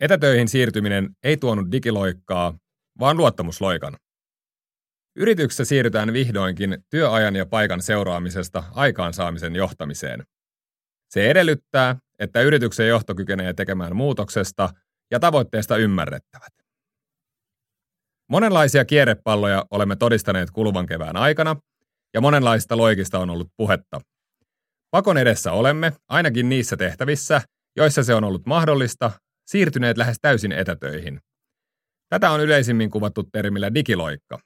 Etätöihin siirtyminen ei tuonut digiloikkaa, vaan luottamusloikan. Yrityksessä siirrytään vihdoinkin työajan ja paikan seuraamisesta aikaansaamisen johtamiseen. Se edellyttää, että yrityksen johto kykenee tekemään muutoksesta ja tavoitteesta ymmärrettävät. Monenlaisia kierrepalloja olemme todistaneet kuluvan kevään aikana, ja monenlaista loikista on ollut puhetta. Pakon edessä olemme, ainakin niissä tehtävissä, joissa se on ollut mahdollista, siirtyneet lähes täysin etätöihin. Tätä on yleisimmin kuvattu termillä digiloikka.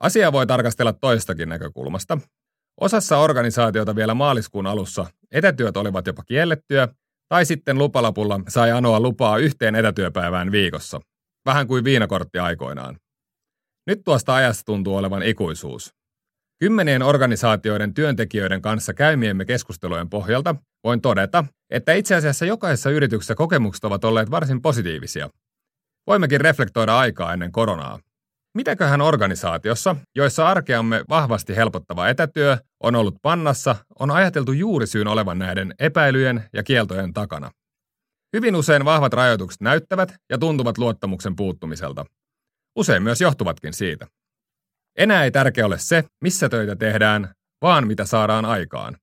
Asiaa voi tarkastella toistakin näkökulmasta. Osassa organisaatiota vielä maaliskuun alussa etätyöt olivat jopa kiellettyä, tai sitten lupalapulla sai anoa lupaa yhteen etätyöpäivään viikossa, vähän kuin viinakortti aikoinaan. Nyt tuosta ajasta tuntuu olevan ikuisuus. Kymmenien organisaatioiden työntekijöiden kanssa käymiemme keskustelujen pohjalta voin todeta, että itse asiassa jokaisessa yrityksessä kokemukset ovat olleet varsin positiivisia. Voimmekin reflektoida aikaa ennen koronaa. Mitäköhän organisaatiossa, joissa arkeamme vahvasti helpottava etätyö on ollut pannassa, on ajateltu juurisyyn olevan näiden epäilyjen ja kieltojen takana? Hyvin usein vahvat rajoitukset näyttävät ja tuntuvat luottamuksen puuttumiselta. Usein myös johtuvatkin siitä. Enää ei tärkeä ole se, missä töitä tehdään, vaan mitä saadaan aikaan.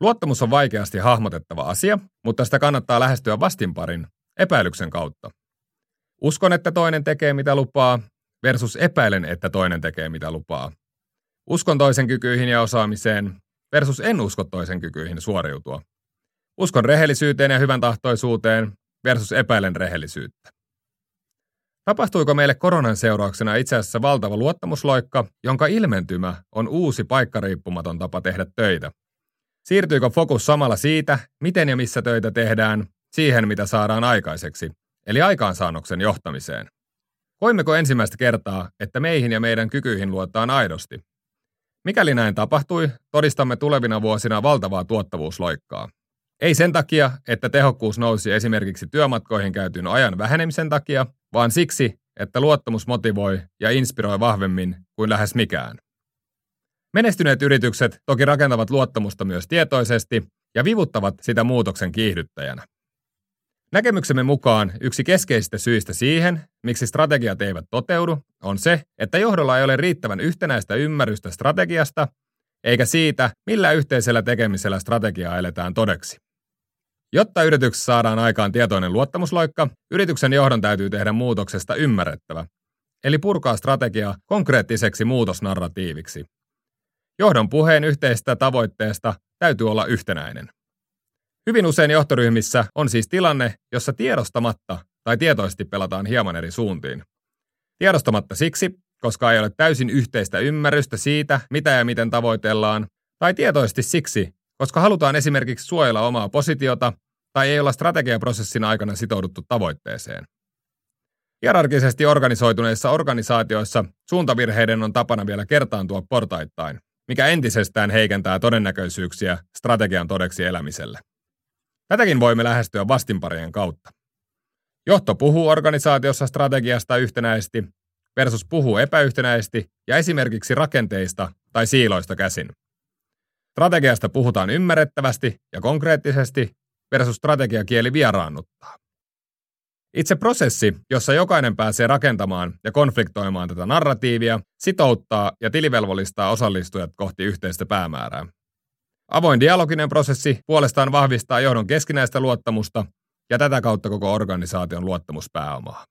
Luottamus on vaikeasti hahmotettava asia, mutta sitä kannattaa lähestyä vastinparin, epäilyksen kautta. Uskon, että toinen tekee mitä lupaa, versus epäilen, että toinen tekee mitä lupaa. Uskon toisen kykyihin ja osaamiseen versus en usko toisen kykyihin suoriutua. Uskon rehellisyyteen ja hyvän tahtoisuuteen versus epäilen rehellisyyttä. Tapahtuiko meille koronan seurauksena itse asiassa valtava luottamusloikka, jonka ilmentymä on uusi paikkariippumaton tapa tehdä töitä? Siirtyykö fokus samalla siitä, miten ja missä töitä tehdään, siihen mitä saadaan aikaiseksi, eli aikaansaannoksen johtamiseen? Koimmeko ensimmäistä kertaa, että meihin ja meidän kykyihin luottaa aidosti? Mikäli näin tapahtui, todistamme tulevina vuosina valtavaa tuottavuusloikkaa. Ei sen takia, että tehokkuus nousi esimerkiksi työmatkoihin käytyn ajan vähenemisen takia, vaan siksi, että luottamus motivoi ja inspiroi vahvemmin kuin lähes mikään. Menestyneet yritykset toki rakentavat luottamusta myös tietoisesti ja vivuttavat sitä muutoksen kiihdyttäjänä. Näkemyksemme mukaan yksi keskeisistä syistä siihen, miksi strategiat eivät toteudu, on se, että johdolla ei ole riittävän yhtenäistä ymmärrystä strategiasta, eikä siitä, millä yhteisellä tekemisellä strategiaa eletään todeksi. Jotta yrityksessä saadaan aikaan tietoinen luottamusloikka, yrityksen johdon täytyy tehdä muutoksesta ymmärrettävä, eli purkaa strategia konkreettiseksi muutosnarratiiviksi. Johdon puheen yhteisestä tavoitteesta täytyy olla yhtenäinen. Hyvin usein johtoryhmissä on siis tilanne, jossa tiedostamatta tai tietoisesti pelataan hieman eri suuntiin. Tiedostamatta siksi, koska ei ole täysin yhteistä ymmärrystä siitä, mitä ja miten tavoitellaan, tai tietoisesti siksi, koska halutaan esimerkiksi suojella omaa positiota tai ei olla strategiaprosessin aikana sitouduttu tavoitteeseen. Hierarkisesti organisoituneissa organisaatioissa suuntavirheiden on tapana vielä kertaantua portaittain, mikä entisestään heikentää todennäköisyyksiä strategian todeksi elämiselle. Tätäkin voimme lähestyä vastinparien kautta. Johto puhuu organisaatiossa strategiasta yhtenäisesti versus puhuu epäyhtenäisesti ja esimerkiksi rakenteista tai siiloista käsin. Strategiasta puhutaan ymmärrettävästi ja konkreettisesti versus strategiakieli vieraannuttaa. Itse prosessi, jossa jokainen pääsee rakentamaan ja konfliktoimaan tätä narratiivia, sitouttaa ja tilivelvollistaa osallistujat kohti yhteistä päämäärää. Avoin dialoginen prosessi puolestaan vahvistaa johdon keskinäistä luottamusta ja tätä kautta koko organisaation luottamuspääomaa.